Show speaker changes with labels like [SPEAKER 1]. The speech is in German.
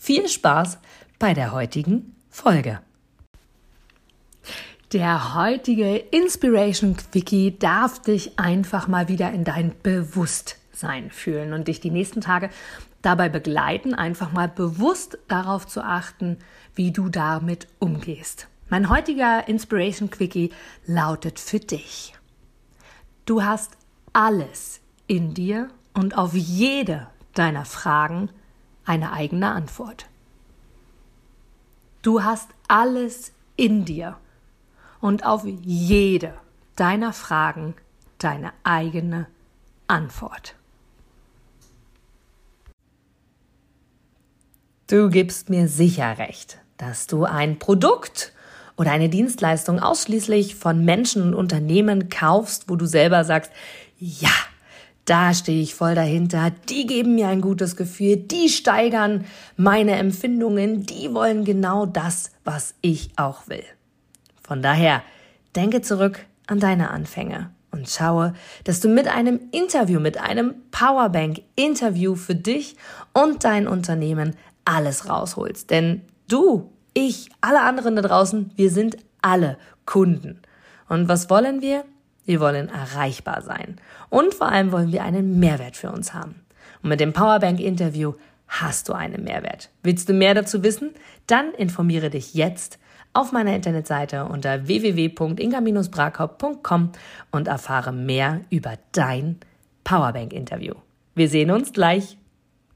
[SPEAKER 1] viel Spaß bei der heutigen Folge. Der heutige Inspiration Quickie darf dich einfach mal wieder in dein Bewusstsein fühlen und dich die nächsten Tage dabei begleiten, einfach mal bewusst darauf zu achten, wie du damit umgehst. Mein heutiger Inspiration Quickie lautet für dich. Du hast alles in dir und auf jede deiner Fragen eine eigene Antwort. Du hast alles in dir und auf jede deiner Fragen deine eigene Antwort. Du gibst mir sicher recht, dass du ein Produkt oder eine Dienstleistung ausschließlich von Menschen und Unternehmen kaufst, wo du selber sagst, ja, da stehe ich voll dahinter, die geben mir ein gutes Gefühl, die steigern meine Empfindungen, die wollen genau das, was ich auch will. Von daher, denke zurück an deine Anfänge und schaue, dass du mit einem Interview, mit einem Powerbank-Interview für dich und dein Unternehmen alles rausholst. Denn du, ich, alle anderen da draußen, wir sind alle Kunden. Und was wollen wir? Wir wollen erreichbar sein. Und vor allem wollen wir einen Mehrwert für uns haben. Und mit dem Powerbank-Interview hast du einen Mehrwert. Willst du mehr dazu wissen? Dann informiere dich jetzt auf meiner Internetseite unter www.inga-brakop.com und erfahre mehr über dein Powerbank-Interview. Wir sehen uns gleich